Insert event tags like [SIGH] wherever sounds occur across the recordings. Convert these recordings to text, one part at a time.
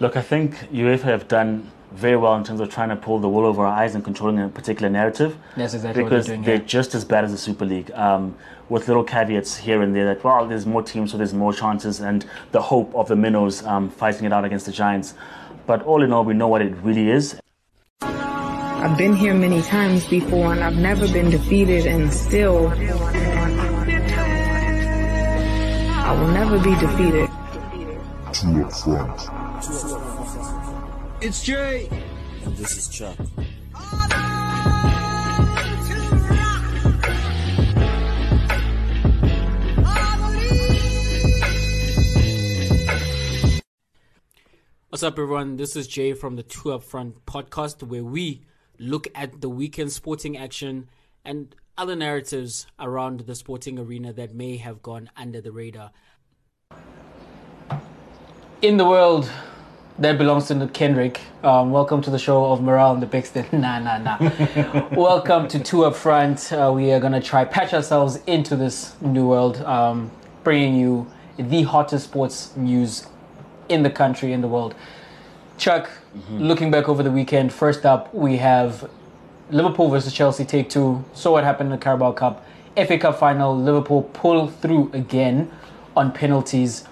Look, I think UEFA have done very well in terms of trying to pull the wool over our eyes and controlling a particular narrative. That's exactly because what they're doing. they're here. just as bad as the Super League, um, with little caveats here and there that well, there's more teams, so there's more chances, and the hope of the minnows um, fighting it out against the giants. But all in all, we know what it really is. I've been here many times before and I've never been defeated and still I will never be defeated. Two up front. It's Jay. And this is Chuck. What's up, everyone? This is Jay from the Two Up Front podcast, where we look at the weekend sporting action and other narratives around the sporting arena that may have gone under the radar. In the world that belongs to Kendrick, um, welcome to the show of Morale and the Bixton. [LAUGHS] Nah, nah, nah. [LAUGHS] welcome to Two Up Front. Uh, we are going to try patch ourselves into this new world, um, bringing you the hottest sports news in the country, in the world. Chuck, looking back over the weekend, first up we have Liverpool versus Chelsea, take two. Saw what happened in the Carabao Cup. FA Cup final, Liverpool pull through again on penalties.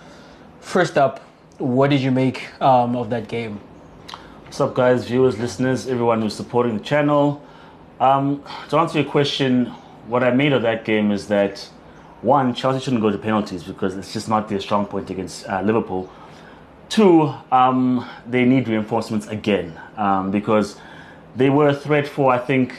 First up, what did you make um, of that game? What's up, guys, viewers, listeners, everyone who's supporting the channel? Um, to answer your question, what I made of that game is that one, Chelsea shouldn't go to penalties because it's just not their strong point against uh, Liverpool. Two, um, they need reinforcements again um, because they were a threat for, I think,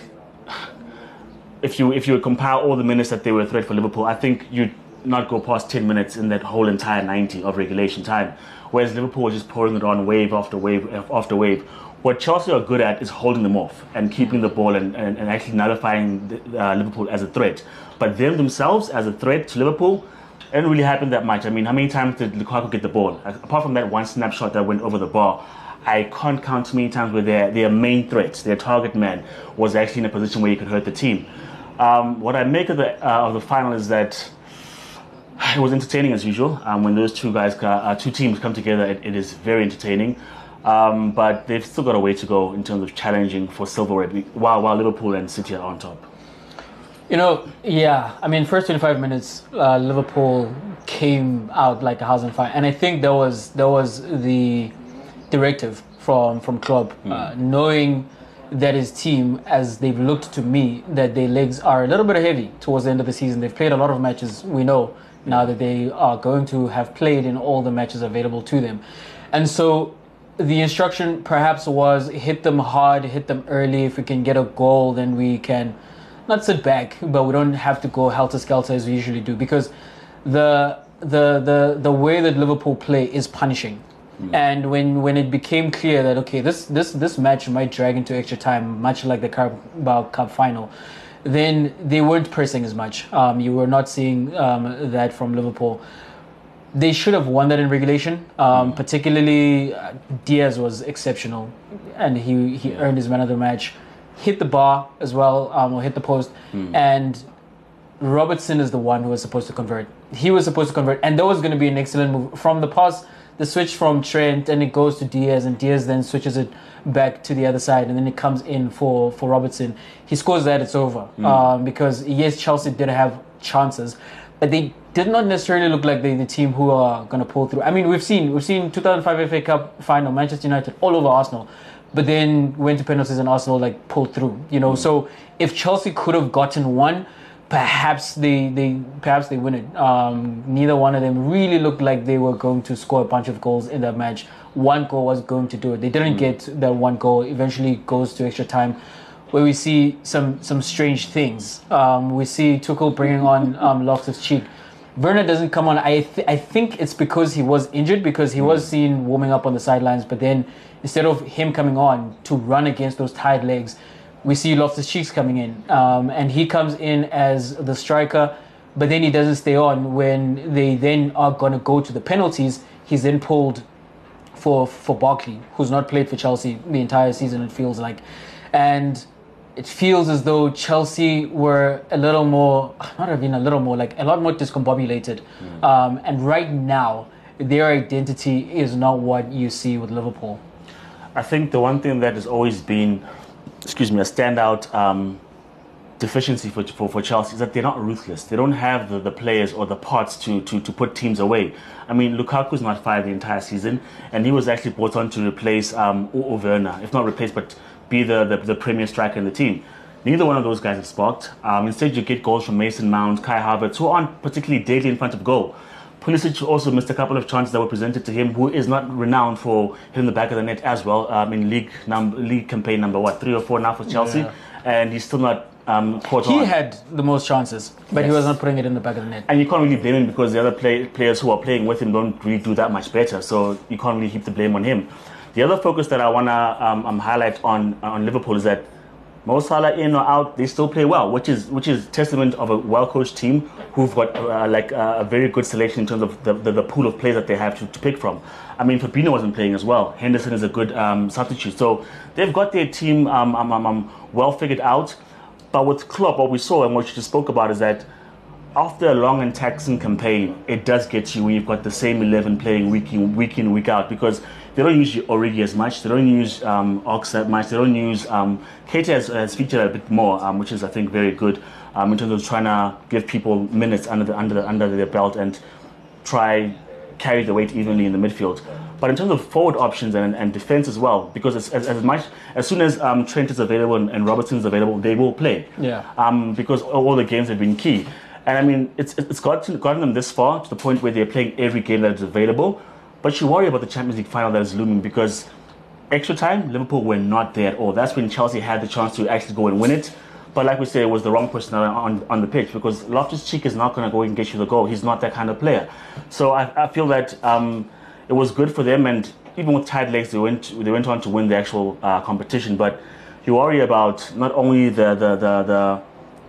if you if you compare all the minutes that they were a threat for Liverpool, I think you'd not go past 10 minutes in that whole entire 90 of regulation time. Whereas Liverpool was just pouring it on wave after wave after wave. What Chelsea are good at is holding them off and keeping the ball and, and, and actually nullifying the, uh, Liverpool as a threat. But them themselves as a threat to Liverpool, it didn't really happen that much. I mean, how many times did Lukaku get the ball? Apart from that one snapshot that went over the bar, I can't count too many times where their, their main threat, their target man, was actually in a position where he could hurt the team. Um, what I make of the, uh, of the final is that [SIGHS] it was entertaining as usual. Um, when those two guys, uh, two teams come together, it, it is very entertaining. Um, but they've still got a way to go in terms of challenging for silverware, while, while Liverpool and City are on top. You know, yeah. I mean, first 25 minutes, uh, Liverpool came out like a house on fire, and I think that was that was the directive from from Klopp, uh, knowing that his team, as they've looked to me, that their legs are a little bit heavy towards the end of the season. They've played a lot of matches. We know now that they are going to have played in all the matches available to them, and so the instruction perhaps was hit them hard, hit them early. If we can get a goal, then we can not sit back, but we don't have to go helter skelter as we usually do because the the the the way that Liverpool play is punishing. Hmm. And when when it became clear that okay, this this this match might drag into extra time, much like the Carabao Cup final, then they weren't pressing as much. Um, you were not seeing um, that from Liverpool. They should have won that in regulation. Um, Particularly, uh, Diaz was exceptional, and he he earned his man of the match. Hit the bar as well, um, or hit the post, and Robertson is the one who was supposed to convert. He was supposed to convert, and that was going to be an excellent move from the pass. The switch from Trent, and it goes to Diaz, and Diaz then switches it back to the other side, and then it comes in for for Robertson. He scores that, it's over. Um, because yes, Chelsea did have chances, but they did not necessarily look like they the team who are going to pull through. I mean, we've seen we've seen 2005 FA Cup final, Manchester United all over Arsenal, but then went to penalties and Arsenal like pulled through. You know, so if Chelsea could have gotten one, perhaps they they perhaps they win it. Um, neither one of them really looked like they were going to score a bunch of goals in that match. One goal was going to do it. They didn't get that one goal. Eventually goes to extra time, where we see some some strange things. Um, we see Tuchel bringing on [LAUGHS] um, Loftus Cheek. Werner doesn't come on. I th- I think it's because he was injured because he was seen warming up on the sidelines. But then instead of him coming on to run against those tired legs, we see Loftus Cheeks coming in, um, and he comes in as the striker. But then he doesn't stay on when they then are going to go to the penalties. He's then pulled for for Barkley, who's not played for Chelsea the entire season. It feels like, and it feels as though Chelsea were a little more, not even a little more, like a lot more discombobulated. Um, and right now, their identity is not what you see with Liverpool. I think the one thing that has always been, excuse me, a standout um, deficiency for, for, for Chelsea is that they're not ruthless. They don't have the, the players or the parts to, to, to put teams away. I mean, Lukaku's not fired the entire season, and he was actually brought on to replace um, Werner, if not replace, but be the, the, the premier striker in the team. Neither one of those guys have sparked. Um, instead, you get goals from Mason Mount, Kai Havertz, who aren't particularly deadly in front of goal. Pulisic also missed a couple of chances that were presented to him, who is not renowned for hitting the back of the net as well um, in league number, league campaign number what three or four now for Chelsea, Yeah. and he's still not um, caught He on. had the most chances, but he was not putting it in the back of the net. and you can't really blame him because the other play, players who are playing with him don't really do that much better. So you can't really heap the blame on him. The other focus that I wanna um, um, highlight on on Liverpool is that Mo Salah in or out, they still play well, which is which is testament of a well coached team who've got uh, like uh, a very good selection in terms of the, the, the pool of players that they have to, to pick from. I mean, Fabinho wasn't playing as well. Henderson is a good um, substitute, so they've got their team um, um, um, um, well figured out. But with Klopp, what we saw and what you just spoke about is that after a long and taxing campaign, it does get you when you've got the same 11 playing week in, week in, week out because they don't use Origi as much, they don't use um, Ox that much, they don't use. Um, Keita has, has featured a bit more, um, which is, I think, very good um, in terms of trying to give people minutes under, the, under, the, under their belt and try carry the weight evenly in the midfield. But in terms of forward options and, and defense as well, because as, as, as much as soon as um, Trent is available and, and Robertson is available, they will play. Yeah. Um, because all the games have been key, and I mean it's it's gotten gotten them this far to the point where they're playing every game that is available. But you worry about the Champions League final that is looming because extra time Liverpool were not there at all. That's when Chelsea had the chance to actually go and win it. But like we said, it was the wrong person on, on the pitch because Loftus Cheek is not going to go and get you the goal. He's not that kind of player. So I, I feel that um, it was good for them, and even with tied legs, they went they went on to win the actual uh, competition. But you worry about not only the the, the the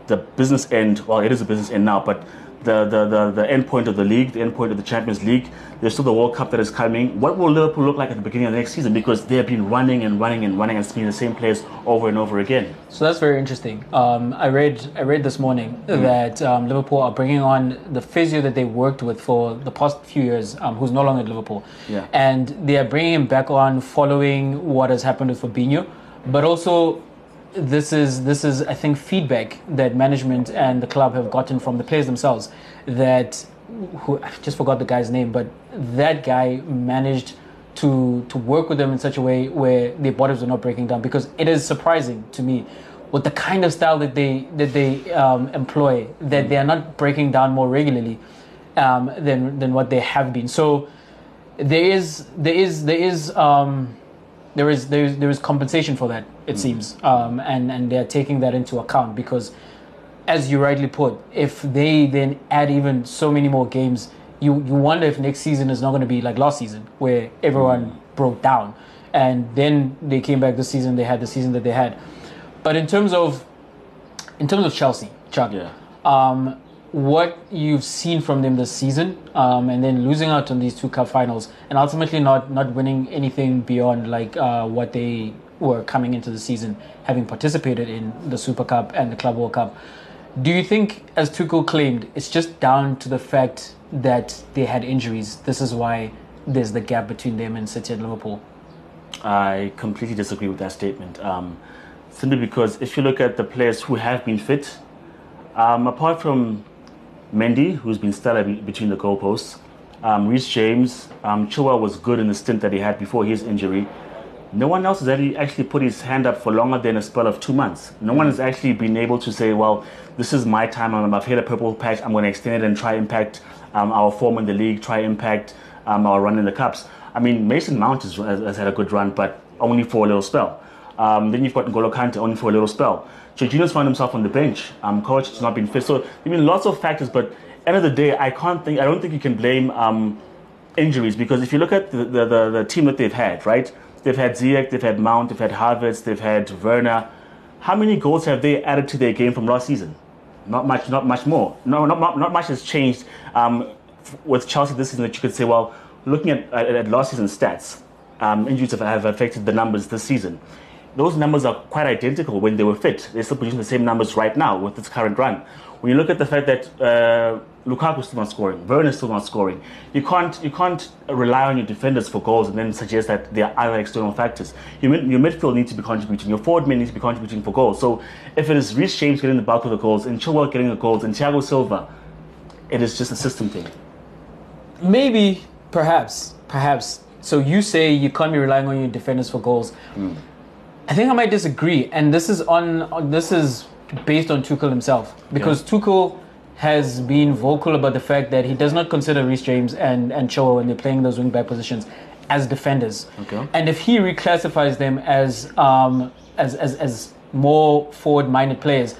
the business end. Well, it is a business end now, but the the the, the end point of the league, the end point of the Champions League. There's still the World Cup that is coming. What will Liverpool look like at the beginning of the next season? Because they have been running and running and running and spinning the same players over and over again. So that's very interesting. Um, I read I read this morning that um, Liverpool are bringing on the physio that they worked with for the past few years, um, who's no longer at Liverpool, Yeah. and they are bringing him back on following what has happened with Fabinho, but also this is this is I think feedback that management and the club have gotten from the players themselves that who I just forgot the guy's name, but that guy managed to to work with them in such a way where their bodies were not breaking down because it is surprising to me with the kind of style that they that they um, employ that they are not breaking down more regularly um, than than what they have been. So there is there is there is um, there is there is there is compensation for that it seems um, and and they're taking that into account because as you rightly put if they then add even so many more games you you wonder if next season is not going to be like last season where everyone broke down. And then they came back this season they had the season that they had. But in terms of in terms of Chelsea Chuck Yeah. um, what you've seen from them this season, um, and then losing out on these two cup finals, and ultimately not not winning anything beyond like uh, what they were coming into the season, having participated in the Super Cup and the Club World Cup. Do you think, as Tuchel claimed, it's just down to the fact that they had injuries? This is why there's the gap between them and City and Liverpool. I completely disagree with that statement. Um, simply because if you look at the players who have been fit, um, apart from Mendy, who's been stellar between the goalposts, um, James, um, Chilwell was good in the stint that he had before his injury. No one else has actually, put his hand up for longer than a spell of two months. No one has actually been able to say, well, this is my time. I'm, I've hit a purple patch. I'm going to extend it and try impact um, our form in the league, try impact um, our run in the cups. I mean, Mason Mount has, has, had a good run, but only for a little spell. Um, then you've got N'Golo Kante only for a little spell. Jorginho's found himself on the bench. Um, Kovacic has not been fit. So, I mean, lots of factors, but end of the day, I can't think, I don't think you can blame um, injuries because if you look at the, the, the, the team that they've had, right? They've had Ziyech, they've had Mount, they've had Havertz, they've had Werner. How many goals have they added to their game from last season? Not much, not much more. No, not, not, not much has changed um, with Chelsea this season that you could say, well, looking at, at, at last season's stats, um, injuries have, have affected the numbers this season. those numbers are quite identical when they were fit. They're still producing the same numbers right now with this current run. When you look at the fact that uh, Lukaku's still not scoring, Werner's still not scoring, you can't you can't rely on your defenders for goals and then suggest that there are other external factors. Your, mid- your midfield needs to be contributing, your forward men need to be contributing for goals. So if it is Reece James getting the bulk of the goals and Chilwell getting the goals and Thiago Silva, it is just a system thing. Maybe, perhaps, perhaps. So you say you can't be relying on your defenders for goals. I think I might disagree, and this is on, on this is based on Tuchel himself because Tuchel has been vocal about the fact that he does not consider Reece James and and Chilwell when they're playing those wing back positions as defenders. Okay. And if he reclassifies them as um, as, as as more forward minded players,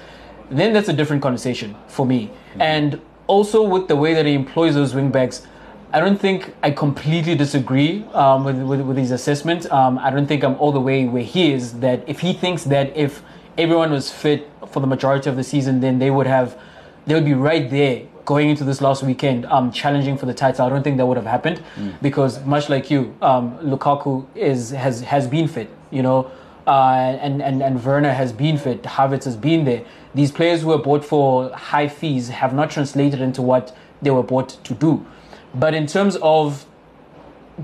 then that's a different conversation for me. And also with the way that he employs those wing backs, I don't think I completely disagree um, with, with with his assessment. Um, I don't think I'm all the way where he is. That if he thinks that if everyone was fit for the majority of the season, then they would have they would be right there going into this last weekend, um, challenging for the title. I don't think that would have happened because much like you, um, Lukaku is has has been fit. You know, uh, and and and Werner has been fit. Havertz has been there. These players who were bought for high fees have not translated into what they were bought to do. But in terms of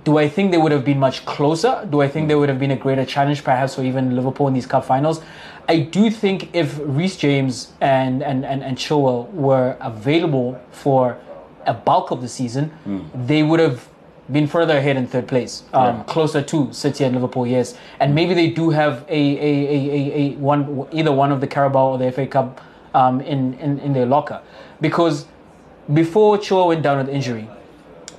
do I think they would have been much closer? Do I think they would have been a greater challenge, perhaps, for even Liverpool in these cup finals? I do think if Reece James and and and, and Chilwell were available for a bulk of the season, they would have been further ahead in third place, um, closer to City and Liverpool. Yes, and maybe they do have a a, a, a, a one either one of the Carabao or the FA Cup um, in, in in their locker, because before Chilwell went down with injury,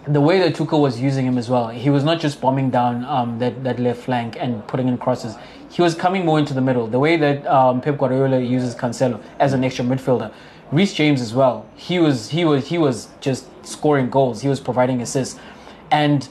the way that Tuchel was using him as well, he was not just bombing down um, that, that left flank and putting in crosses. He was coming more into the middle. The way that um, Pep Guardiola uses Cancelo as an extra midfielder, Reece James as well. He was he was he was just scoring goals. He was providing assists, and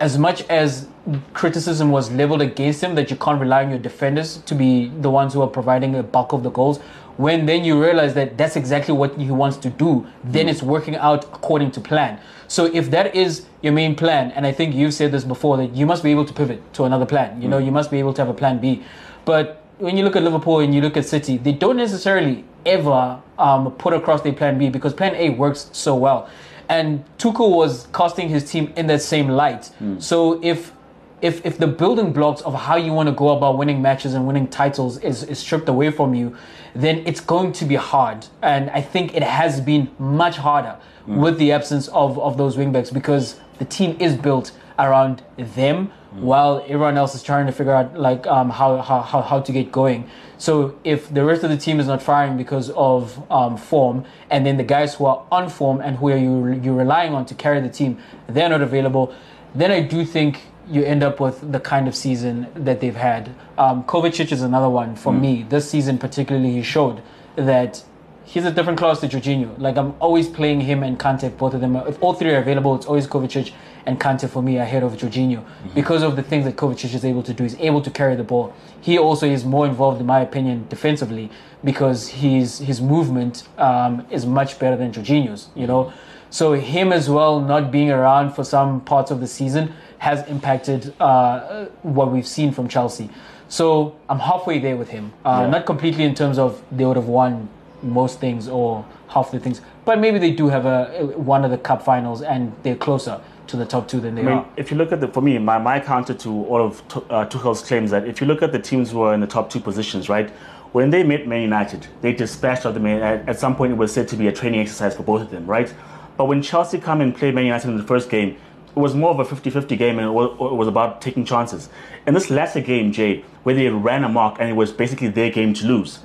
as much as criticism was leveled against him that you can't rely on your defenders to be the ones who are providing a bulk of the goals, when then you realize that that's exactly what he wants to do, then mm. it's working out according to plan. So if that is your main plan, and I think you've said this before, that you must be able to pivot to another plan. You know, mm. you must be able to have a plan B. But when you look at Liverpool and you look at City, they don't necessarily ever um, put across their plan B because plan A works so well. And Tuchel was casting his team in that same light. Mm. So if if if the building blocks of how you want to go about winning matches and winning titles is, is stripped away from you, then it's going to be hard. And I think it has been much harder with the absence of, of those wingbacks because the team is built around them while everyone else is trying to figure out like um, how, how, how, how to get going. So if the rest of the team is not firing because of um, form, and then the guys who are on form and who are you you're relying on to carry the team, they're not available, then I do think you end up with the kind of season that they've had. Um, Kovacic is another one for me. This season particularly, he showed that he's a different class to Jorginho. Like I'm always playing him and Kante, both of them. If all three are available, it's always Kovacic and Kante for me ahead of Jorginho because of the things that Kovacic is able to do. He's able to carry the ball. He also is more involved, in my opinion, defensively because his his movement um, is much better than Jorginho's. You know, so him as well not being around for some parts of the season has impacted uh, what we've seen from Chelsea. So I'm halfway there with him. Uh, Yeah. Not completely in terms of they would have won most things or half the things, but maybe they do have a one of the cup finals and they're closer to the top two than they I mean, are. if you look at the, for me, my, my counter to all of uh, Tuchel's claims that if you look at the teams who are in the top two positions, right, when they met Man United, they dispatched of them. At, at some point, it was said to be a training exercise for both of them, right? But when Chelsea come and play Man United in the first game, was more of a 50-50 game, and it was, it was about taking chances. In this latter game, Jay, where they ran a mark and it was basically their game to lose,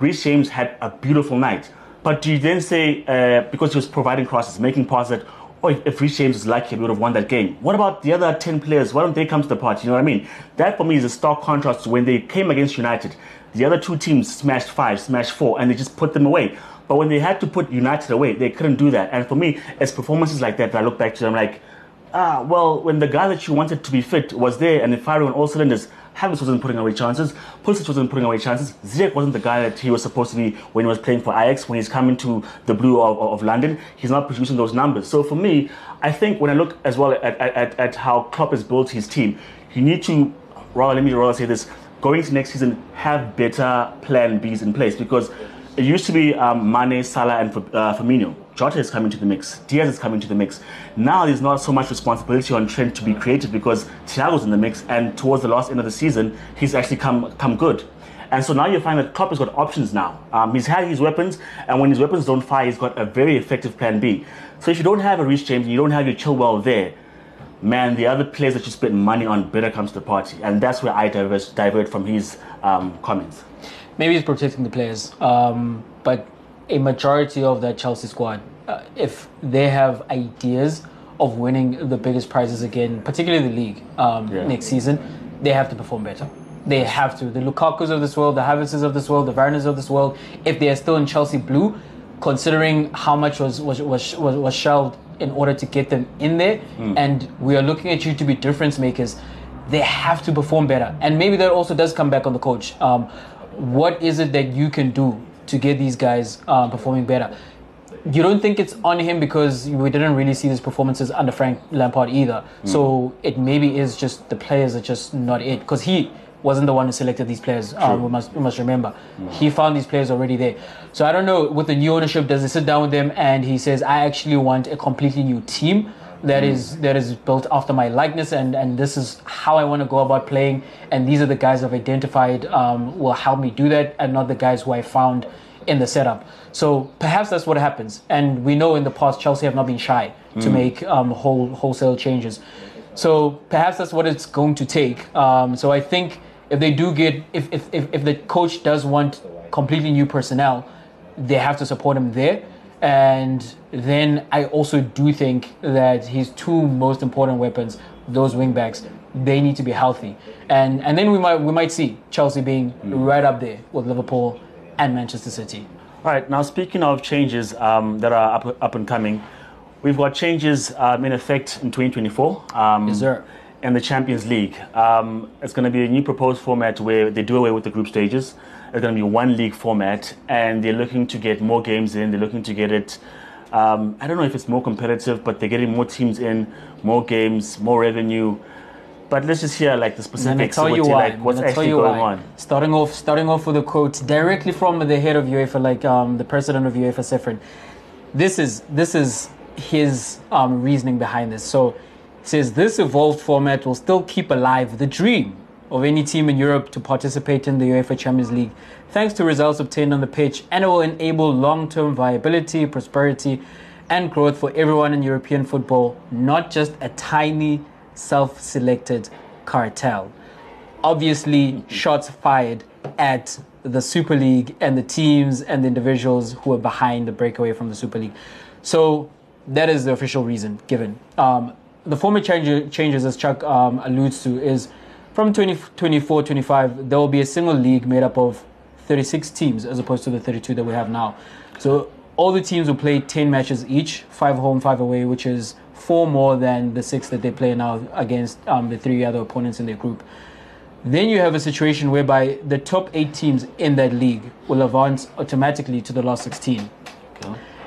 Reece James had a beautiful night. But do you then say, uh, because he was providing crosses, making passes, that, oh, if, Reece James was lucky, he would have won that game? What about the other 10 players? Why don't they come to the party? You know what I mean? That for me is a stark contrast to when they came against United. The other two teams smashed five, smashed four, and they just put them away. But when they had to put United away, they couldn't do that. And for me, it's performances like that that I look back to, I'm like, ah, well, when the guy that you wanted to be fit was there and firing on all cylinders, Havertz wasn't putting away chances, Pulisic wasn't putting away chances, Ziyech wasn't the guy that he was supposed to be when he was playing for Ajax, when he's coming to the blue of, of London, he's not producing those numbers. So for me, I think when I look as well at, at, at, how Klopp has built his team, you need to, rather, let me rather say this, going to next season have better plan Bs in place because it used to be um, Mane, Salah, and uh, Firmino. Jota is coming to the mix. Diaz is coming to the mix. Now there's not so much responsibility on Trent to be creative because Thiago's in the mix, and towards the last end of the season, he's actually come come good. And so now you find that Klopp has got options now. Um, he's had his weapons, and when his weapons don't fire, he's got a very effective plan B. So if you don't have a Reece James and you don't have your Chilwell there, man, the other players that you spend money on better comes to the party. And that's where I divert, divert from his um, comments. Maybe he's protecting the players, um, but a majority of that Chelsea squad, uh, if they have ideas of winning the biggest prizes again, particularly the league um, Yeah. next season, they have to perform better. They have to. The Lukaku's of this world, the Havertz's of this world, the Werners of this world, if they are still in Chelsea blue, considering how much was was was was, was shelved in order to get them in there, and we are looking at you to be difference makers, they have to perform better. And maybe that also does come back on the coach. Um, what is it that you can do to get these guys uh, performing better? You don't think it's on him because we didn't really see these performances under Frank Lampard either. So it maybe is just the players are just not it because he wasn't the one who selected these players. Um, we must we must remember he found these players already there. So I don't know with the new ownership, does he sit down with them and he says, I actually want a completely new team that is that is built after my likeness and and this is how I want to go about playing and these are the guys I've identified um, will help me do that and not the guys who I found in the setup. So perhaps that's what happens. And we know in the past Chelsea have not been shy to make um, whole wholesale changes. So perhaps that's what it's going to take. Um, so I think if they do get if, if, if, if the coach does want completely new personnel, they have to support him there. And then I also do think that his two most important weapons, those wing backs, they need to be healthy. And and then we might we might see Chelsea being right up there with Liverpool and Manchester City. All right, now speaking of changes um, that are up, up and coming, we've got changes um, in effect in 2024. Um, Yes, sir. In the Champions League. Um, it's going to be a new proposed format where they do away with the group stages. It's going to be one league format, and they're looking to get more games in. They're looking to get it. Um, I don't know if it's more competitive, but they're getting more teams in, more games, more revenue. But let's just hear like the specifics. tell you what- why. like, what's actually going why. on. Starting off, starting off with a quote directly from the head of UEFA, like um, the president of UEFA, Ceferin. This is this is his um, reasoning behind this. So, says this evolved format will still keep alive the dream of any team in Europe to participate in the UEFA Champions League, thanks to results obtained on the pitch, and it will enable long-term viability, prosperity, and growth for everyone in European football, not just a tiny self-selected cartel obviously shots fired at the Super League and the teams and the individuals who are behind the breakaway from the Super League. So that is the official reason given. Um, the format change, changes, as Chuck um, alludes to, is from 2024 25, there will be a single league made up of 36 teams as opposed to the 32 that we have now. So all the teams will play 10 matches each, five home, five away, which is four more than the six that they play now against um, the three other opponents in their group. Then you have a situation whereby the top eight teams in that league will advance automatically to the last 16.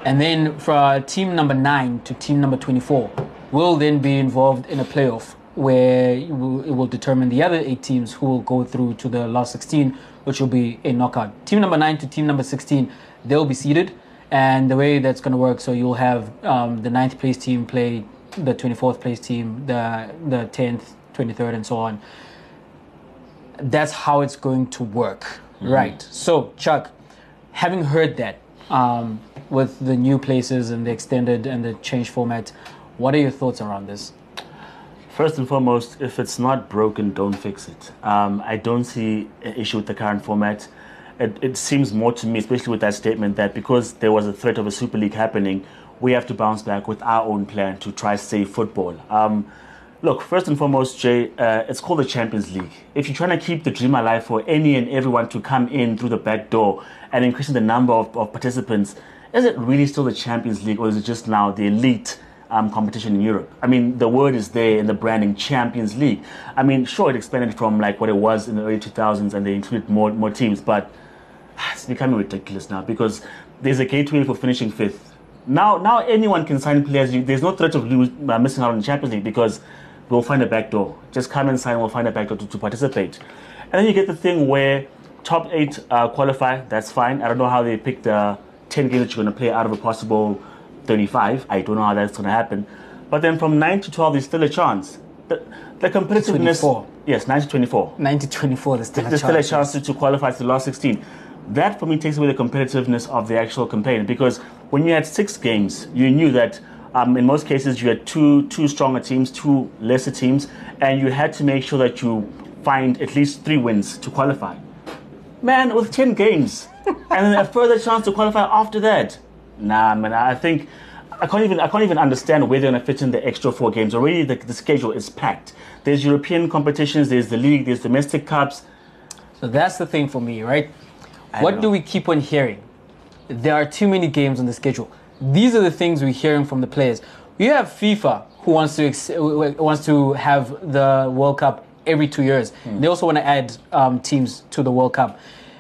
And then for team number nine to team number 24 will then be involved in a playoff where it will, it will determine the other eight teams who will go through to the last 16, which will be a knockout. Team number nine to team number 16, they'll be seeded. And the way that's going to work, so you'll have um, the ninth place team play the 24th place team, the, the 10th, 23rd, and so on that's how it's going to work, right? So, Chuck, having heard that um, with the new places and the extended and the change format, what are your thoughts around this? First and foremost, if it's not broken, don't fix it. Um, I don't see an issue with the current format. It, it seems more to me, especially with that statement, that because there was a threat of a Super League happening, we have to bounce back with our own plan to try save football. Um, look, first and foremost, Jay, uh, it's called the Champions League. If you're trying to keep the dream alive for any and everyone to come in through the back door and increasing the number of, of participants, is it really still the Champions League or is it just now the elite? Um, competition in Europe. I mean, the word is there in the branding Champions League. I mean, sure, it expanded from like what it was in the early 2000s and they included more, more teams, but [SIGHS] it's becoming ridiculous now because there's a gateway for finishing fifth. Now, now anyone can sign players. You- There's no threat of lose, uh, missing out on the Champions League because we'll find a back door. Just come and sign, we'll find a back door to, to participate. And then you get the thing where top eight uh, qualify, that's fine. I don't know how they pick the 10 games that you're going to play out of a possible 35. I don't know how that's going to happen. But then from 9 to 12, there's still a chance. The, the competitiveness. 24. Yes, 9 to 24 90 24, there's still a there's chance. still a chance to, to qualify to the last 16. That for me takes away the competitiveness of the actual campaign because when you had six games, you knew that um, in most cases you had two two stronger teams, two lesser teams, and you had to make sure that you find at least three wins to qualify. Man, with 10 games, and then a further chance to qualify after that. Nah, man, I think I can't even I can't even understand where they're gonna fit in the extra four games. Already the, the schedule is packed. There's European competitions, there's the league, there's domestic cups. So that's the thing for me, right? I what do we keep on hearing? There are too many games on the schedule. These are the things we're hearing from the players. You have FIFA who wants to ex- wants to have the World Cup every two years. They also want to add um, teams to the World Cup,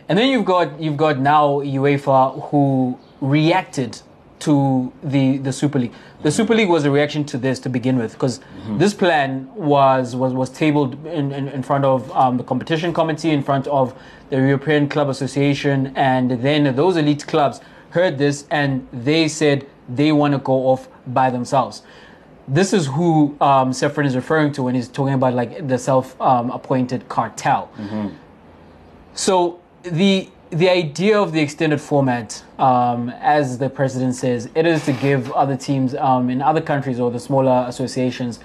and then you've got you've got now UEFA who reacted to the the Super League. The Super League was a reaction to this to begin with, because this plan was was was tabled in, in, in front of um, the competition committee, in front of the European Club Association, and then those elite clubs heard this and they said they want to go off by themselves. This is who um, Ceferin is referring to when he's talking about like the self-appointed cartel. So the the idea of the extended format, um, as the president says, it is to give other teams um, in other countries or the smaller associations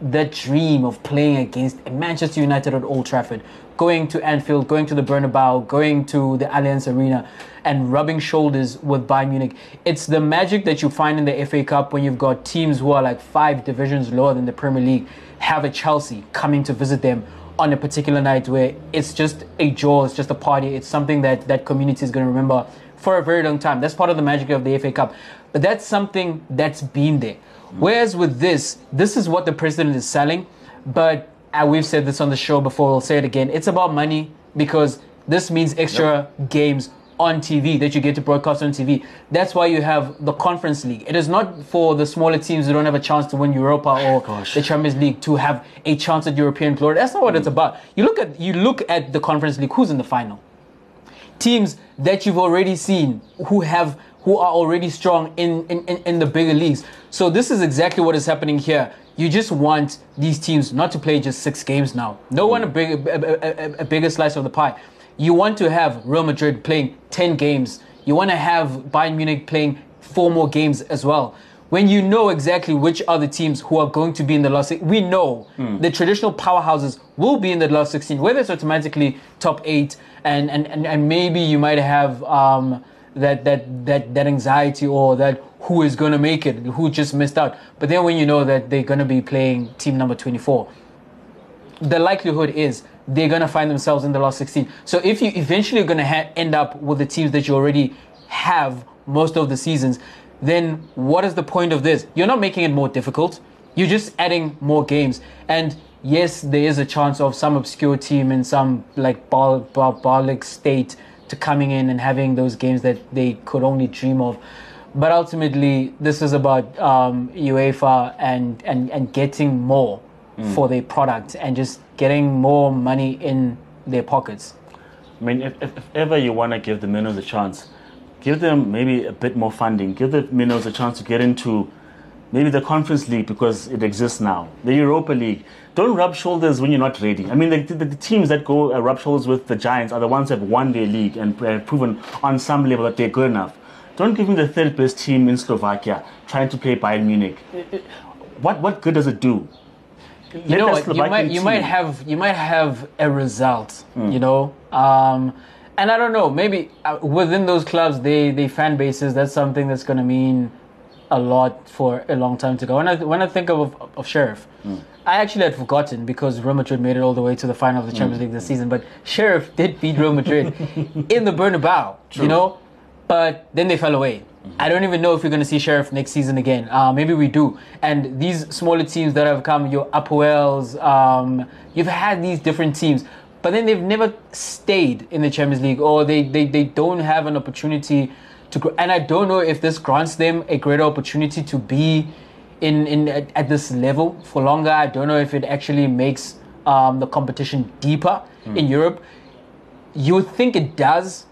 the dream of playing against Manchester United at Old Trafford, going to Anfield, going to the Bernabeu, going to the Allianz Arena, and rubbing shoulders with Bayern Munich. It's the magic that you find in the FA Cup when you've got teams who are like five divisions lower than the Premier League have a Chelsea coming to visit them on a particular night where it's just a joy, it's just a party, it's something that that community is going to remember for a very long time. That's part of the magic of the FA Cup. But that's something that's been there. Whereas with this, this is what the president is selling. But uh, we've said this on the show before, we'll say it again. It's about money because this means extra games on TV that you get to broadcast on TV. That's why you have the Conference League. It is not for the smaller teams who don't have a chance to win Europa or Gosh. the Champions League to have a chance at European glory. That's not what it's about. You look at you look at the Conference League. Who's in the final? Teams that you've already seen who have who are already strong in, in, in, in the bigger leagues. So this is exactly what is happening here. You just want these teams not to play just six games now. No hmm. one a big a, a, a bigger slice of the pie. You want to have Real Madrid playing ten games. You want to have Bayern Munich playing four more games as well. When you know exactly which are the teams who are going to be in the last, we know the traditional powerhouses will be in the last 16, whether it's automatically top eight, and, and, and, and maybe you might have um, that, that, that, that anxiety or that who is going to make it, who just missed out. But then when you know that they're going to be playing team number 24, the likelihood is they're going to find themselves in the last 16. So if you eventually are going to ha- end up with the teams that you already have most of the seasons, then what is the point of this? You're not making it more difficult. You're just adding more games. And yes, there is a chance of some obscure team in some like barbaric state to coming in and having those games that they could only dream of. But ultimately, this is about um, UEFA and, and, and getting more for their product and just getting more money in their pockets. I mean, if, if, if ever you want to give the minnows a chance, give them maybe a bit more funding. Give the minnows a chance to get into maybe the Conference League because it exists now. The Europa League. Don't rub shoulders when you're not ready. I mean, the, the, the teams that go uh, rub shoulders with the Giants are the ones that have won their league and uh, proven on some level that they're good enough. Don't give me the third best team in Slovakia trying to play Bayern Munich. It- it- what what good does it do? You know what? You might you might have you might have a result. You know, um, and I don't know. Maybe uh, within those clubs, they they fan bases. That's something that's going to mean a lot for a long time to go. When I when I think of of Sheriff, I actually had forgotten because Real Madrid made it all the way to the final of the Champions League this season. But Sheriff did beat Real Madrid [LAUGHS] in the Bernabeu. You know, but then they fell away. I don't even know if we're going to see Sheriff next season again. Uh, maybe we do. And these smaller teams that have come, your Apoels, um, you've had these different teams, but then they've never stayed in the Champions League or they, they, they don't have an opportunity to grow. And I don't know if this grants them a greater opportunity to be in, in at, at this level for longer. I don't know if it actually makes um, the competition deeper in Europe. You would think it does.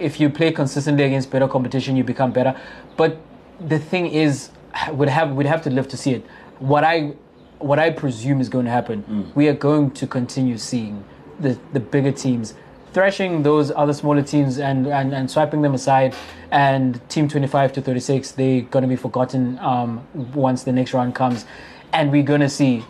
If you play consistently against better competition, you become better. But the thing is, we'd have we'd have to live to see it. What I what I presume is going to happen, we are going to continue seeing the the bigger teams thrashing those other smaller teams and, and, and swiping them aside. And team 25 to 36, they're going to be forgotten um, once the next round comes. And we're going to see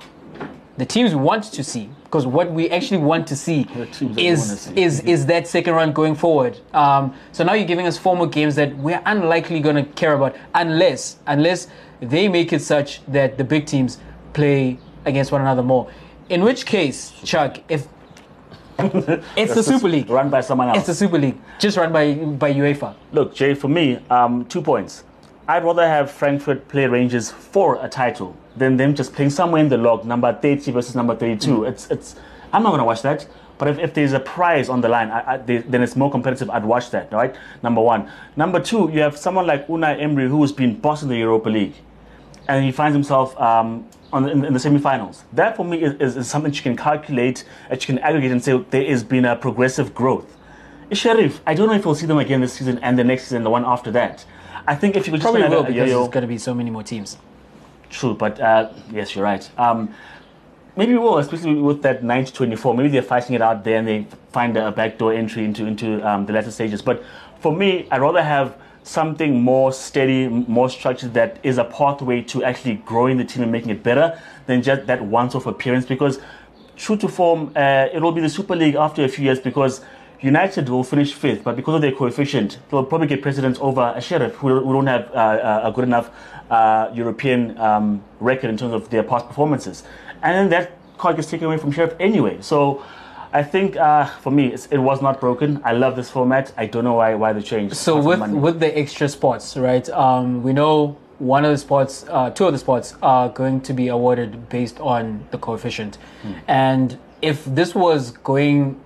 the teams we want to see because what we actually want to see The teams that we is see. is is that second round going forward. Um, so now you're giving us four more games that we're unlikely going to care about unless unless they make it such that the big teams play against one another more. In which case, Chuck, if [LAUGHS] it's the Super League, run by someone else. it's the Super League, just run by by UEFA. Look, Jay, for me, um, two points. I'd rather have Frankfurt play Rangers for a title than them just playing somewhere in the log, number 30 versus number 32. It's, it's, I'm not going to watch that. But if, if there's a prize on the line, I, I, they, then it's more competitive. I'd watch that, right? Number one. Number two, you have someone like Unai Emery who's been boss in the Europa League, and he finds himself um, on the, in, in the semi-finals. That for me is, is, is something you can calculate, that you can aggregate and say there has been a progressive growth. Sheriff, I don't know if we'll see them again this season and the next season, the one after that. I think if you could just Probably will a because there's going to be so many more teams. True, but uh, yes, you're right. Um, maybe we will, especially with that 9 to 24. Maybe they're fighting it out there and they find a backdoor entry into into um, the latter stages. But for me, I'd rather have something more steady, more structured that is a pathway to actually growing the team and making it better than just that once-off appearance. Because true to form, uh, it will be the Super League after a few years because. United will finish fifth, but because of their coefficient, they'll probably get precedence over a Sheriff who, who don't have uh, uh, a good enough uh, European um, record in terms of their past performances. And then that card gets taken away from Sheriff anyway. So I think uh, for me, it's, it was not broken. I love this format. I don't know why why they changed. So with with the extra spots, right? Um, we know one of the spots, uh, two of the spots are going to be awarded based on the coefficient, and if this was going,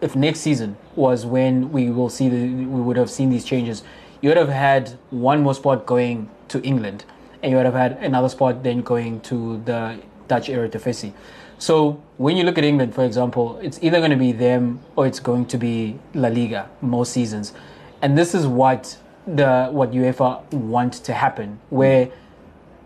if next season was when we will see the we would have seen these changes, you would have had one more spot going to England, and you would have had another spot then going to the Dutch Eredivisie. So when you look at England, for example, it's either going to be them or it's going to be La Liga most seasons, and this is what the what UEFA want to happen, where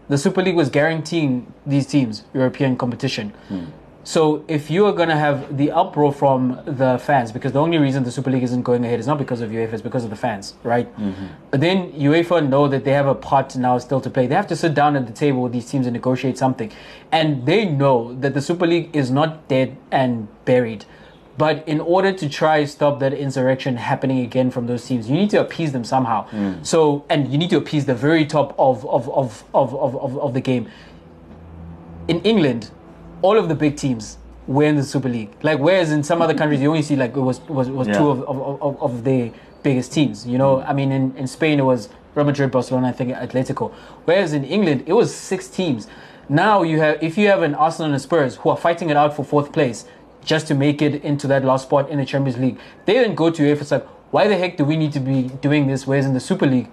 the Super League was guaranteeing these teams European competition. Hmm. So if you are going to have the uproar from the fans, because the only reason the Super League isn't going ahead is not because of UEFA, it's because of the fans, right? Mm-hmm. But then UEFA know that they have a part now still to play. They have to sit down at the table with these teams and negotiate something. And they know that the Super League is not dead and buried. But in order to try stop that insurrection happening again from those teams, you need to appease them somehow. Mm. So and you need to appease the very top of of, of, of, of, of, of the game in England, all of the big teams were in the Super League. Like whereas in some other countries, you only see like it was was, was Yeah. two of, of, of, of the biggest teams. You know, I mean, in, in Spain it was Real Madrid, Barcelona, I think Atletico. Whereas in England it was six teams. Now you have if you have an Arsenal and a Spurs who are fighting it out for fourth place just to make it into that last spot in the Champions League, they then go to UEFA. It's like, why the heck do we need to be doing this? Whereas in the Super League,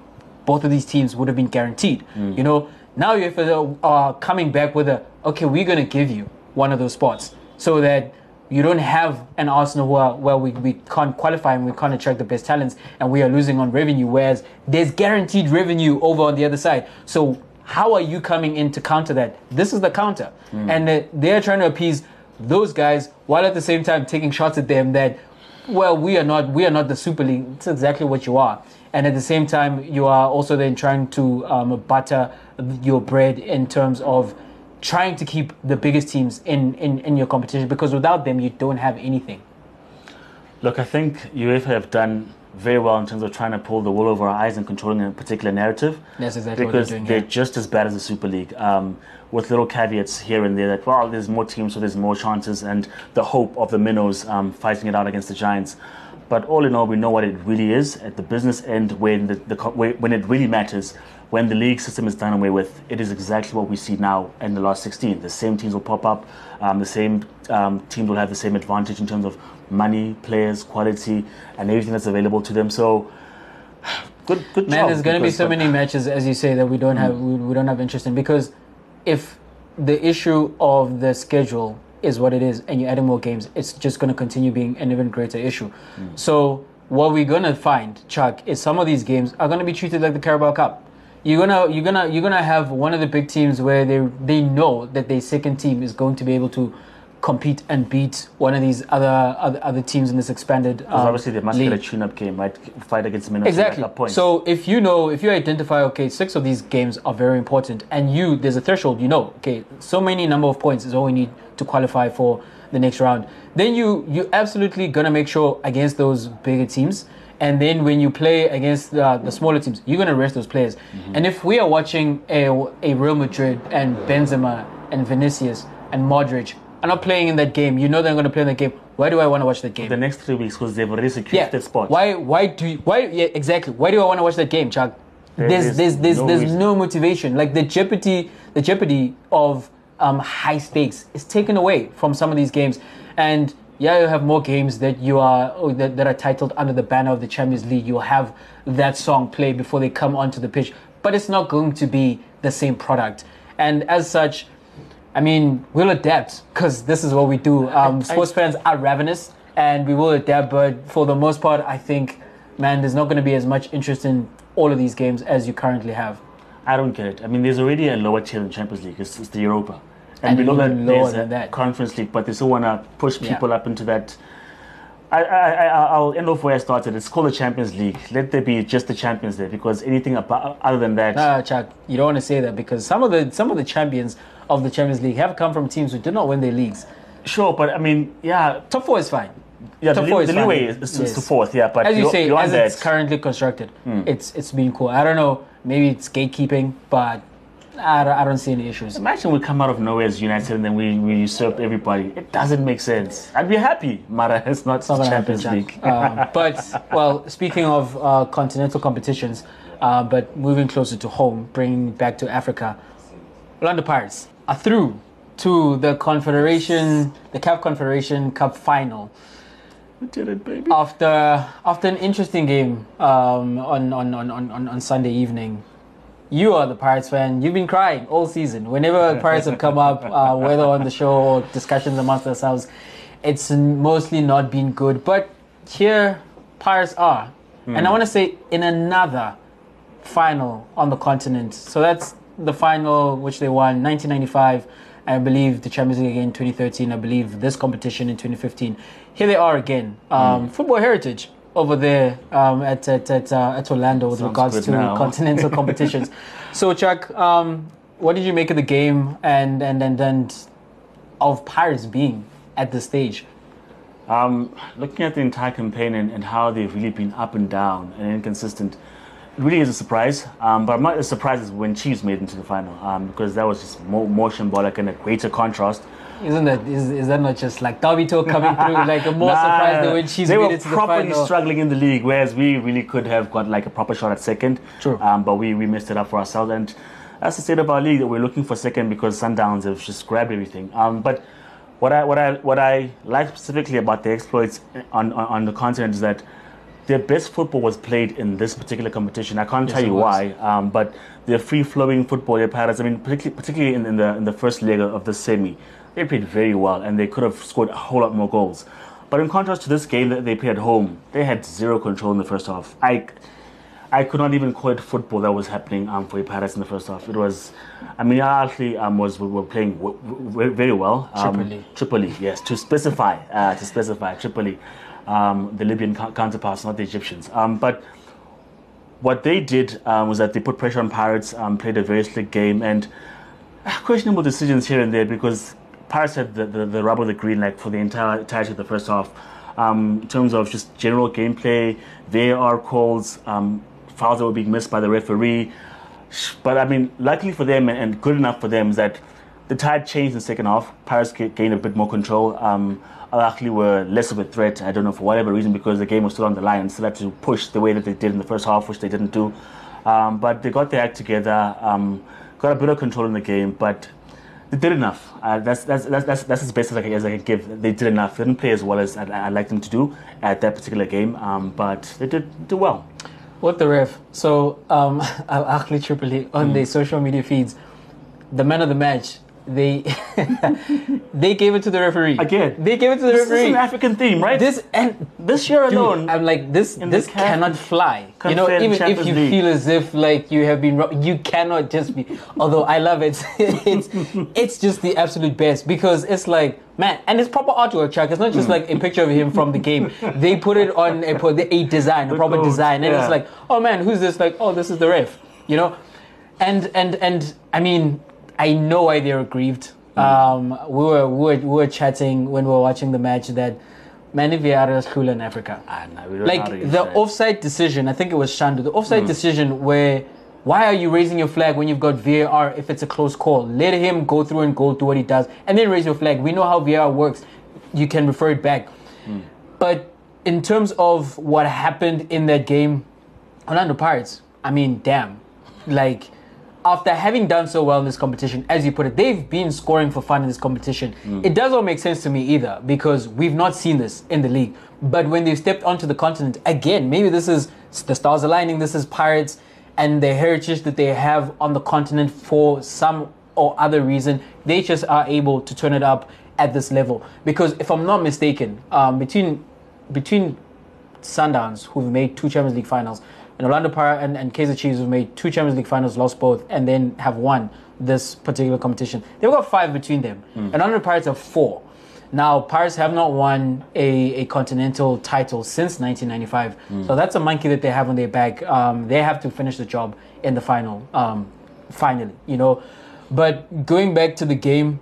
both of these teams would have been guaranteed. Mm. You know, now if are coming back with a okay, we're going to give you one of those spots so that you don't have an Arsenal where, where we, we can't qualify and we can't attract the best talents and we are losing on revenue, whereas there's guaranteed revenue over on the other side. So how are you coming in to counter that? This is the counter, and uh, they're trying to appease those guys while at the same time taking shots at them that well, we are not we are not the Super League. It's exactly what you are. And at the same time, you are also then trying to um, butter your bread in terms of trying to keep the biggest teams in, in, in your competition because without them, you don't have anything. Look, I think UEFA have done very well in terms of trying to pull the wool over our eyes and controlling a particular narrative. That's exactly what they're because doing they're just as bad as the Super League, um, with little caveats here and there that well, there's more teams, so there's more chances, and the hope of the minnows um, fighting it out against the giants. But all in all, we know what it really is at the business end when the, the when it really matters. When the league system is done away with, it is exactly what we see now in the last 16. The same teams will pop up, um, the same um, teams will have the same advantage in terms of money, players, quality, and everything that's available to them. So good, good Man, job. there's going to be so many matches, as you say, that we don't have we, we don't have interest in because if the issue of the schedule is what it is, and you're adding more games, it's just going to continue being an even greater issue. So what we're going to find, Chuck, is some of these games are going to be treated like the Carabao Cup. You're gonna you're gonna you're gonna have one of the big teams where they they know that their second team is going to be able to compete and beat one of these other other, other teams in this expanded. Because um, obviously they must league. get a tune-up game, right? Fight against Minnesota. Exactly. Back up points. So if you know, if you identify, okay, six of these games are very important, and you there's a threshold, you know, okay, so many number of points is all we need to qualify for the next round. Then you you absolutely gonna make sure against those bigger teams, and then when you play against the, the smaller teams, you're gonna rest those players. Mm-hmm. And if we are watching a a Real Madrid and Benzema and Vinicius and Modric are not playing in that game, you know they're gonna play in that game. Why do I want to watch that game? the next three weeks, because they've already secured yeah. that spot. Why? Why do? You, why? Yeah, exactly. Why do I want to watch that game, Chuck? There there's there's there's no there's no motivation. Like the jeopardy, the jeopardy of um, high stakes is taken away from some of these games, and yeah, you have more games that you are that, that are titled under the banner of the Champions League. You'll have that song play before they come onto the pitch, but it's not going to be the same product. And as such, I mean, we'll adapt because this is what we do. Um, sports fans are ravenous, and we will adapt. But for the most part, I think, man, there's not going to be as much interest in all of these games as you currently have. I don't get it. I mean, there's already a lower tier in Champions League. It's, it's the Europa. And, And below that, there's than that. Conference League, but they still want to push Yeah. people up into that. I, I, I, I'll end off where I started. It's called the Champions League. Let there be just the champions there, because anything about, other than that, Ah, Chuck, you don't want to say that because some of the some of the champions of the Champions League have come from teams who did not win their leagues. sure. But I mean, yeah, Top four is fine. yeah. The, Top lea- four is the fine. leeway is, is Yes. to fourth, yeah. But As you say, as that, it's currently constructed, it's it's been cool. I don't know, maybe it's gatekeeping, but I don't, I don't see any issues. Imagine we come out of nowhere as United and then we, we usurp everybody. It doesn't make sense. I'd be happy, Mara. It's not, It's not Champions. League. Um, but well, speaking of uh, continental competitions, uh, but moving closer to home, bringing back to Africa, Orlando Pirates are through to the Confederation, the CAF Confederation Cup final we did it, baby. after after an interesting game um, on, on, on, on, on Sunday evening. You are the Pirates fan. You've been crying all season. Whenever [LAUGHS] Pirates have come up, uh, whether on the show or discussions amongst ourselves, it's mostly not been good. But here, Pirates are. And I want to say in another final on the continent. So that's the final which they won 1995. I believe the Champions League again 2013. I believe this competition in 2015. Here they are again. Um, Football heritage over there um, at at at, uh, at Orlando with Sounds regards to now. [LAUGHS] continental competitions. So Chuck, um, what did you make of the game and and and and of Pirates being at this stage? Um, looking at the entire campaign and, and how they've really been up and down and inconsistent, it really is a surprise. Um, but I'm not as surprised as when Chiefs made it into the final um, because that was just more, more symbolic and a greater contrast. Isn't that is, is that not just like talk coming through? Like a more surprise than when she's they made were it to the properly struggling in the league, whereas we really could have got like a proper shot at second. True. Um, but we, we messed it up for ourselves, and that's the state of our league that we're looking for second because Sundowns have just grabbed everything. Um, but what I what I what I like specifically about the exploits on, on on the continent is that their best football was played in this particular competition. I can't tell you why, um, but their free flowing football, their patterns. I mean, particularly, particularly in, in the in the first leg of the semi, they played very well, and they could have scored a whole lot more goals. But in contrast to this game that they played at home, they had zero control in the first half. I, I could not even call it football that was happening um, for Paris in the first half. It was, I mean, actually um, was were playing w- w- very well. Um, Tripoli. Tripoli, yes, to specify, uh, to specify Tripoli, um, the Libyan co- counterparts, not the Egyptians. Um, but what they did um, was that they put pressure on Pirates, um, played a very slick game, and uh, questionable decisions here and there because Pirates had the, the, the rubber of the green like for the entire entirety of the first half. Um, in terms of just general gameplay, VAR calls, um, fouls that were being missed by the referee. But I mean, luckily for them and, good enough for them is that the tide changed in the second half. Ga- gained a bit more control. Um, Al were less of a threat. I don't know for whatever reason because the game was still on the line and still had to push the way that they did in the first half, which they didn't do. Um, but they got their act together, um, got a bit of control in the game, but they did enough. Uh, that's, that's, that's, that's, that's as best as I, can, as I can give. They did enough. They didn't play as well as I'd, I'd like them to do at that particular game, um, but they did do well. What the ref? So, um, Al Ahly Tripoli on their social media feeds, the man of the match, they [LAUGHS] they gave it to the referee. Again. they gave it to the referee. This is an African theme, right? This and this year Dude, alone, I'm like this. This cannot fly. You know, even if you League. feel as if like you have been, you cannot just be. Although I love it, [LAUGHS] it's [LAUGHS] it's just the absolute best because it's like man, and it's proper artwork track. It's not just mm. like a picture of him from the game. They put it on a, put the- a design, a The proper design, and yeah. it's like, oh man, who's this? Like, oh, this is the ref. You know, and and and I mean, I know why they're aggrieved. Um, we were we were we were chatting when we were watching the match that. many if Vieira is cool in Africa Ah, nah, we don't know how to like the that. offside decision, I think it was Shandu, the offside Hmm. decision where why are you raising your flag when you've got VAR if it's a close call? Let him go through and go do what he does and then raise your flag. We know how VAR works. You can refer it back. Hmm. But in terms of what happened in that game, Orlando Pirates, I mean, damn. Like, after having done so well in this competition, as you put it, they've been scoring for fun in this competition. It doesn't make sense to me either because we've not seen this in the league. But when they've stepped onto the continent, again, maybe this is the stars aligning, this is Pirates and the heritage that they have on the continent for some or other reason, they just are able to turn it up at this level. Because if I'm not mistaken, um, between between Sundowns, who've made two Champions League finals, and Orlando Pirates and, and Kaizer Chiefs, who've made two Champions League finals, lost both, and then have won this particular competition. They've got five between them, and Orlando Pirates have four. Now, Pirates have not won a, a continental title since 1995, so that's a monkey that they have on their back. Um, they have to finish the job in the final, um, finally, you know. But going back to the game,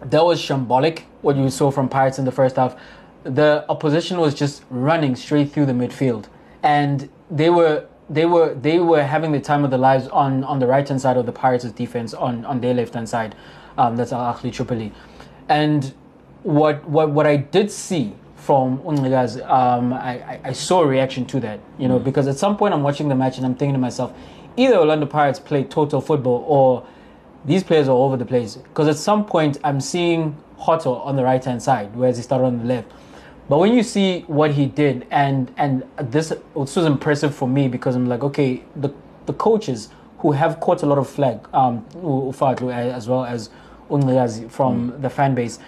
that was shambolic what you saw from Pirates in the first half. The opposition was just running straight through the midfield, and they were they were they were having the time of their lives on on the right hand side of the Pirates' defense on on their left hand side. Um, that's Al Ahly Tripoli, and what what what I did see from Unligaz, um, I, I saw a reaction to that, you know, because at some point I'm watching the match and I'm thinking to myself, either Orlando Pirates play total football or these players are all over the place. Because at some point, I'm seeing Hotto on the right hand side, whereas he started on the left. But when you see what he did, and and this, this was impressive for me because I'm like, okay, the the coaches who have caught a lot of flag, um, as well as Unliazi from the fan base,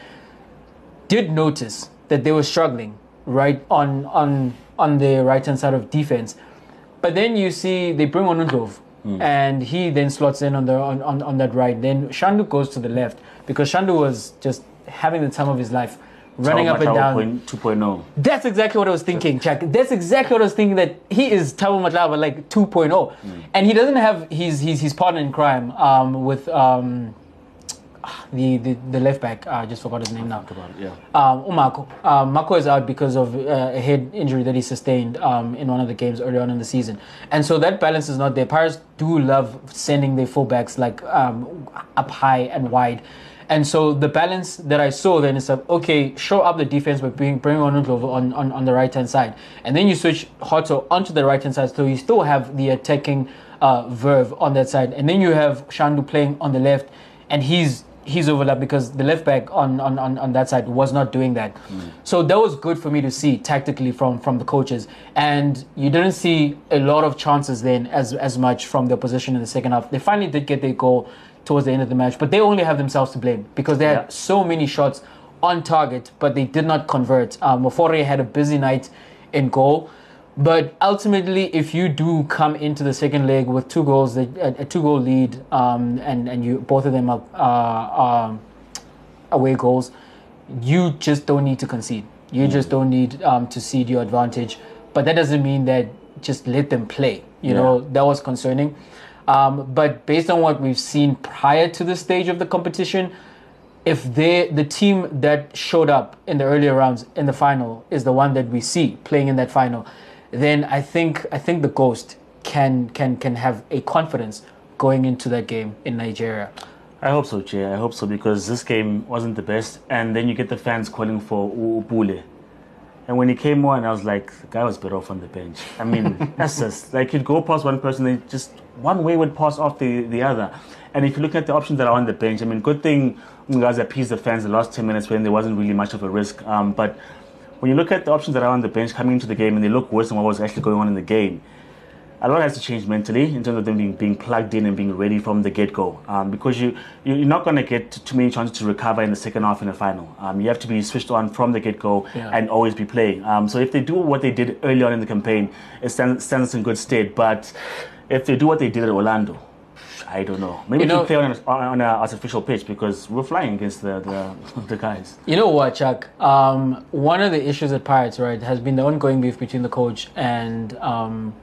did notice that they were struggling right on on on the right hand side of defense. But then you see they bring on Undlov, and he then slots in on the on, on, on that right. Then Shandu goes to the left because Shandu was just having the time of his life, running up and down. Point 2.0. That's exactly what I was thinking, Jack. That's exactly what I was thinking. That he is Thabo Matlaba like 2.0, and he doesn't have his his, his partner in crime um, with um, the, the the left back. I just forgot his name now. Yeah. Um, Umako. Um, Mako is out because of uh, a head injury that he sustained um, in one of the games early on in the season, and so that balance is not there. Pirates do love sending their fullbacks like um, up high and wide, and so the balance that I saw then is that okay, show up the defense by bringing bringing on Undlov on, on on the right hand side, and then you switch Hotto onto the right hand side, so you still have the attacking uh, verve on that side, and then you have Shandu playing on the left, and he's he's overlapped because the left back on, on, on, on that side was not doing that. So that was good for me to see tactically from, from the coaches. And you didn't see a lot of chances then as as much from the opposition in the second half. They finally did get their goal towards the end of the match, but they only have themselves to blame because they had Yeah. so many shots on target, but they did not convert. Um, Mofore had a busy night in goal. But ultimately, if you do come into the second leg with two goals, a, a two goal lead, um, and and you both of them are uh, um, away goals, you just don't need to concede. You just don't need um, to cede your advantage. But that doesn't mean that just let them play. You Yeah. know that was concerning. Um, but based on what we've seen prior to this stage of the competition, if they the team that showed up in the earlier rounds in the final is the one that we see playing in that final, then I think I think the Ghost can can can have a confidence going into that game in Nigeria. I hope so, Jay. I hope so because this game wasn't the best, and then you get the fans calling for Upule. And when he came on, I was like, the guy was better off on the bench. I mean, [LAUGHS] that's just like you'd go past one person, then just one way would pass off the, the other. And if you look at the options that are on the bench, I mean, good thing you guys appeased the fans the last 10 minutes when there wasn't really much of a risk. Um, but when you look at the options that are on the bench coming into the game and they look worse than what was actually going on in the game, a lot has to change mentally in terms of them being, being plugged in and being ready from the get go. Um, because you, you, you're not going to get too many chances to recover in the second half in the final. Um, you have to be switched on from the get go Yeah. and always be playing. Um, so if they do what they did early on in the campaign, it stands, stands in good stead. But if they do what they did at Orlando, I don't know. Maybe You know- play on an on an artificial pitch because we're flying against the, the, [LAUGHS] the guys. You know what, Chuck? Um, one of the issues at Pirates, right, has been the ongoing beef between the coach and um,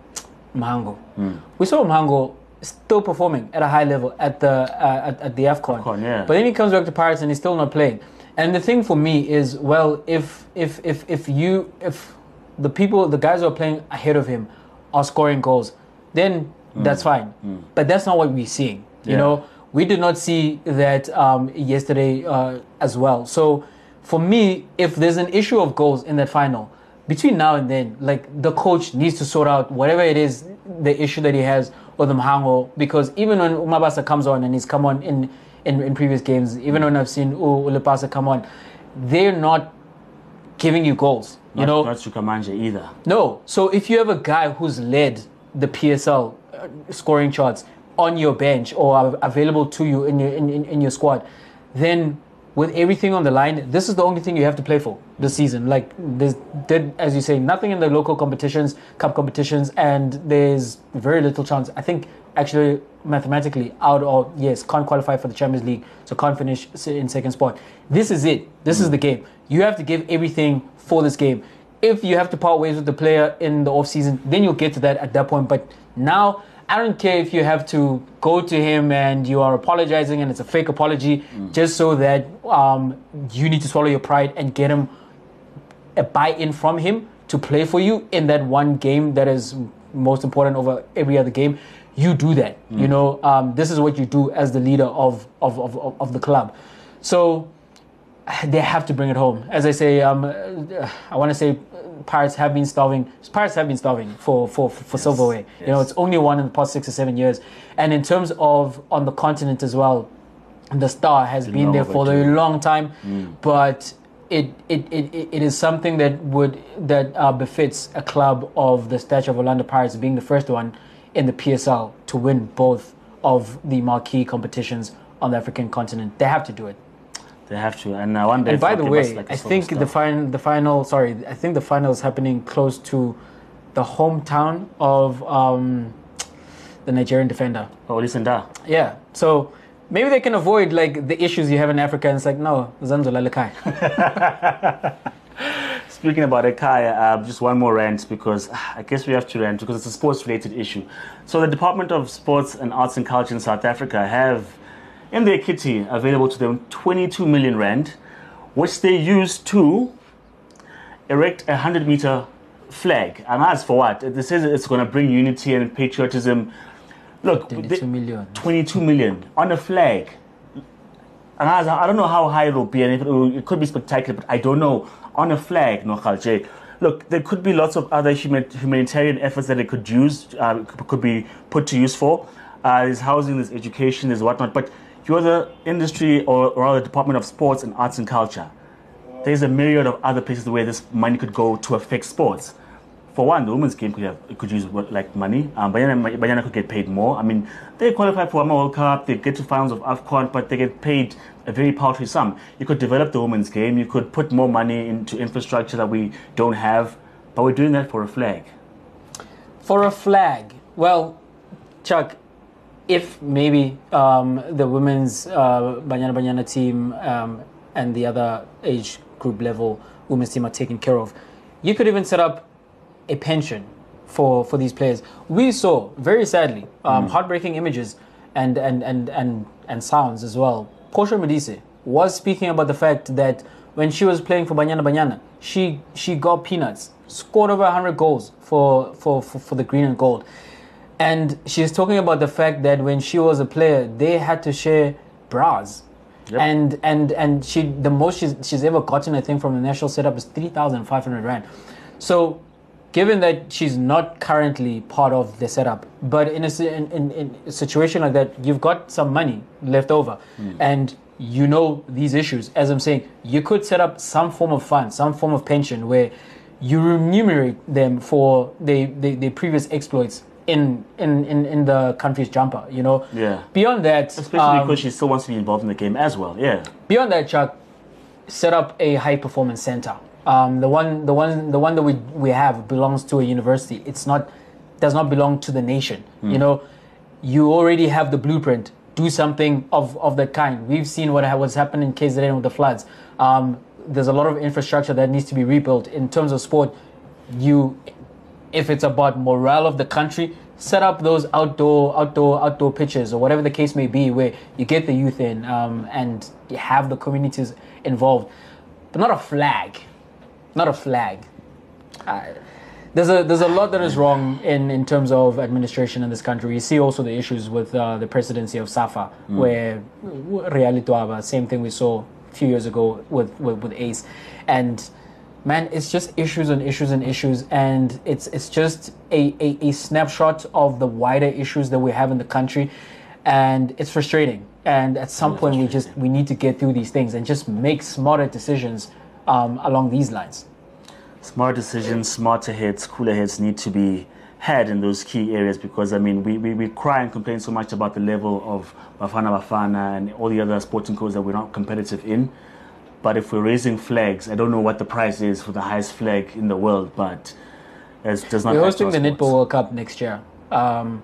Mhango. Hmm. We saw Mhango still performing at a high level at the uh, at, at the AFCON. AFCON, yeah. But then he comes back to Pirates and he's still not playing. And the thing for me is, well, if if if if you if the people, the guys who are playing ahead of him, are scoring goals, then that's fine. But that's not what we're seeing. You Yeah. know, we did not see that um, yesterday uh, as well. So for me, if there's an issue of goals in that final, between now and then, like the coach needs to sort out whatever it is, the issue that he has with the Mhango. Because even when Umabasa comes on and he's come on in, in, in previous games, even when I've seen Ulepasa come on, they're not giving you goals. You Not, know, not Chukamanje either. no. So if you have a guy who's led the PSL uh, scoring charts on your bench or available to you in your in, in, in your squad, then with everything on the line, this is the only thing you have to play for this season. Like there's did as you say, nothing in the local competitions, cup competitions, and there's very little chance. I think actually mathematically out of yes, can't qualify for the Champions League, so can't finish in second spot. This is it. This is the mm. game. You have to give everything for this game. If you have to part ways with the player in the off season, then you'll get to that at that point. But now I don't care if you have to go to him and you are apologizing and it's a fake apology just so that um, you need to swallow your pride and get him a buy-in from him to play for you in that one game that is most important over every other game. You do that. You know, um, this is what you do as the leader of of, of, of the club. So they have to bring it home. As I say, um, I want to say Pirates have been starving. Pirates have been starving for for for silverware. You know, it's only one in the past six or seven years. And in terms of on the continent as well, the star has been there for a long time, but. It, it, it, it- it is something that would that uh, befits a club of the stature of Orlando Pirates being the first one in the PSL to win both of the marquee competitions on the African continent. They have to do it. They have to. And I wonder And if by the I'll give us way, like I think the final, the final, sorry, I think the final is happening close to the hometown of um, the Nigerian defender. Oh, listen, da. Yeah, so maybe they can avoid like the issues you have in Africa. And it's like no, Zanzo Lalekai. [LAUGHS] Speaking about Ekai, uh, just one more rant because ah, I guess we have to rant because it's a sports related issue. So, the Department of Sports and Arts and Culture in South Africa have in their kitty available to them 22 million rand, which they used to erect a 100 meter flag. And as for what? It says it's going to bring unity and patriotism. Look, 22 million. 22 million on a flag. And I, was- I don't know how high it will be, and it, it could be spectacular, but I don't know. On a flag, no Khalje. Look, there could be lots of other human, humanitarian efforts that it could use, uh, could, could be put to use for. Uh, there's housing, there's education, there's whatnot. But you're the industry or, rather Department of Sports and Arts and Culture. There's a myriad of other places where this money could go to affect sports. For one, the women's game could have could use like money. Um, Banyana, Banyana could get paid more. I mean, they qualify for a World Cup, they get to finals of AFCON, but they get paid a very paltry sum. You could develop the women's game. You could put more money into infrastructure that we don't have, but we're doing that for a flag. For a flag, well, Chuck, if maybe um, the women's uh, Banyana Banyana team um, and the other age group level women's team are taken care of, you could even set up a pension for, for these players. We saw, very sadly, um, heartbreaking images and, and, and, and, and sounds as well. Portia Modise was speaking about the fact that when she was playing for Banyana Banyana, she, she got peanuts, scored over 100 goals for, for, for, for the green and gold. And she's talking about the fact that when she was a player, they had to share bras. And and and she the most she's, she's ever gotten, I think, from the national setup is three thousand five hundred rand. So, given that she's not currently part of the setup, but in a in, in, in a situation like that, you've got some money left over, hmm. and you know these issues. As I'm saying, you could set up some form of fund, some form of pension where you remunerate them for their, their, their previous exploits in in in, in the country's jumper. You know. Yeah. Beyond that, Especially um, because she still wants to be involved in the game as well. Yeah. beyond that, Chuck, set up a high performance center. Um, the one, the one, the one that we we have belongs to a university. It's not does not belong to the nation. You know, you already have the blueprint. Do something of of that kind. We've seen what ha- what's happened in KZN with the floods. Um, there's a lot of infrastructure that needs to be rebuilt in terms of sport. You if it's about morale of the country, set up those outdoor, outdoor, outdoor pitches or whatever the case may be, where you get the youth in um, and you have the communities involved, but not a flag, not a flag. I there's a there's a lot that is wrong in, in terms of administration in this country. You see also the issues with uh, the presidency of SAFA, where Ria Ledwaba, same thing we saw a few years ago with, with, with Ace, and man, it's just issues and issues and issues, and it's it's just a, a, a snapshot of the wider issues that we have in the country, and it's frustrating. And at some point, we just we need to get through these things and just make smarter decisions um, along these lines. smart decisions, smarter heads, cooler heads need to be had in those key areas because I mean we, we, we cry and complain so much about the level of Bafana Bafana and all the other sporting codes that we're not competitive in. But if we're raising flags, I don't know what the price is for the highest flag in the world, but it does not. We're hosting the. Netball World Cup next year. Um,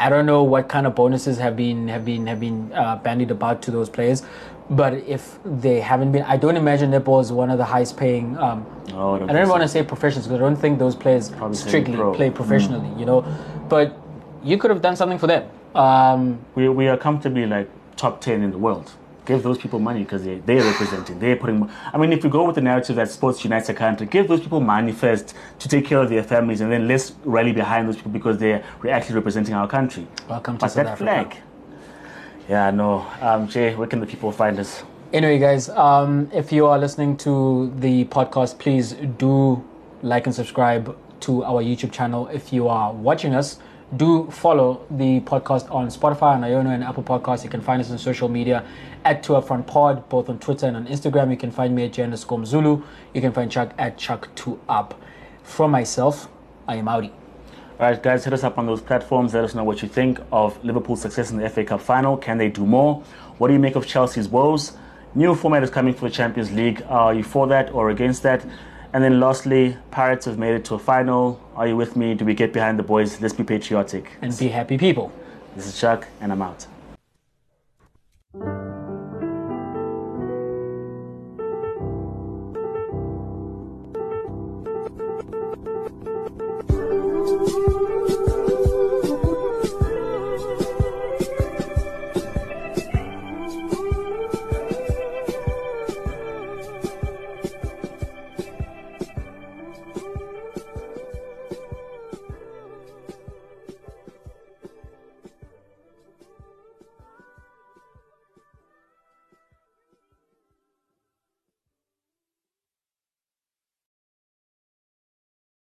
I don't know what kind of bonuses have been have been have been uh, bandied about to those players, but if they haven't been, I don't imagine netball is one of the highest paying. Um, Oh, I don't I don't think want so. to say professionals because I don't think those players Probably strictly semi-pro. play professionally, you know. But you could have done something for them. Um, We, we are comfortably like top 10 in the world. Give those people money because they, they're representing, they're putting. I mean, if we go with the narrative that sports unites a country, give those people money first to take care of their families and then let's rally behind those people because they're actually representing our country. welcome to But South that Africa. flag. Yeah, no. Um, Jay, where can the people find us? Anyway, guys, um, if you are listening to the podcast, please do like and subscribe to our YouTube channel. If you are watching us, do follow the podcast on Spotify and Iono and Apple Podcasts. You can find us on social media at Two Upfront Pod, both on Twitter and on Instagram. You can find me at J underscore Zulu. You can find Chuck at Chuck Two Up. From myself, I am Audi. All right, guys, hit us up on those platforms. Let us know what you think of Liverpool's success in the FA Cup final. Can they do more? What do you make of Chelsea's woes? New format is coming for the Champions League. Are you for that or against that? And then lastly, Pirates have made it to a final. Are you with me? Do we get behind the boys? Let's be patriotic. And be happy people. This is Chuck, and I'm out.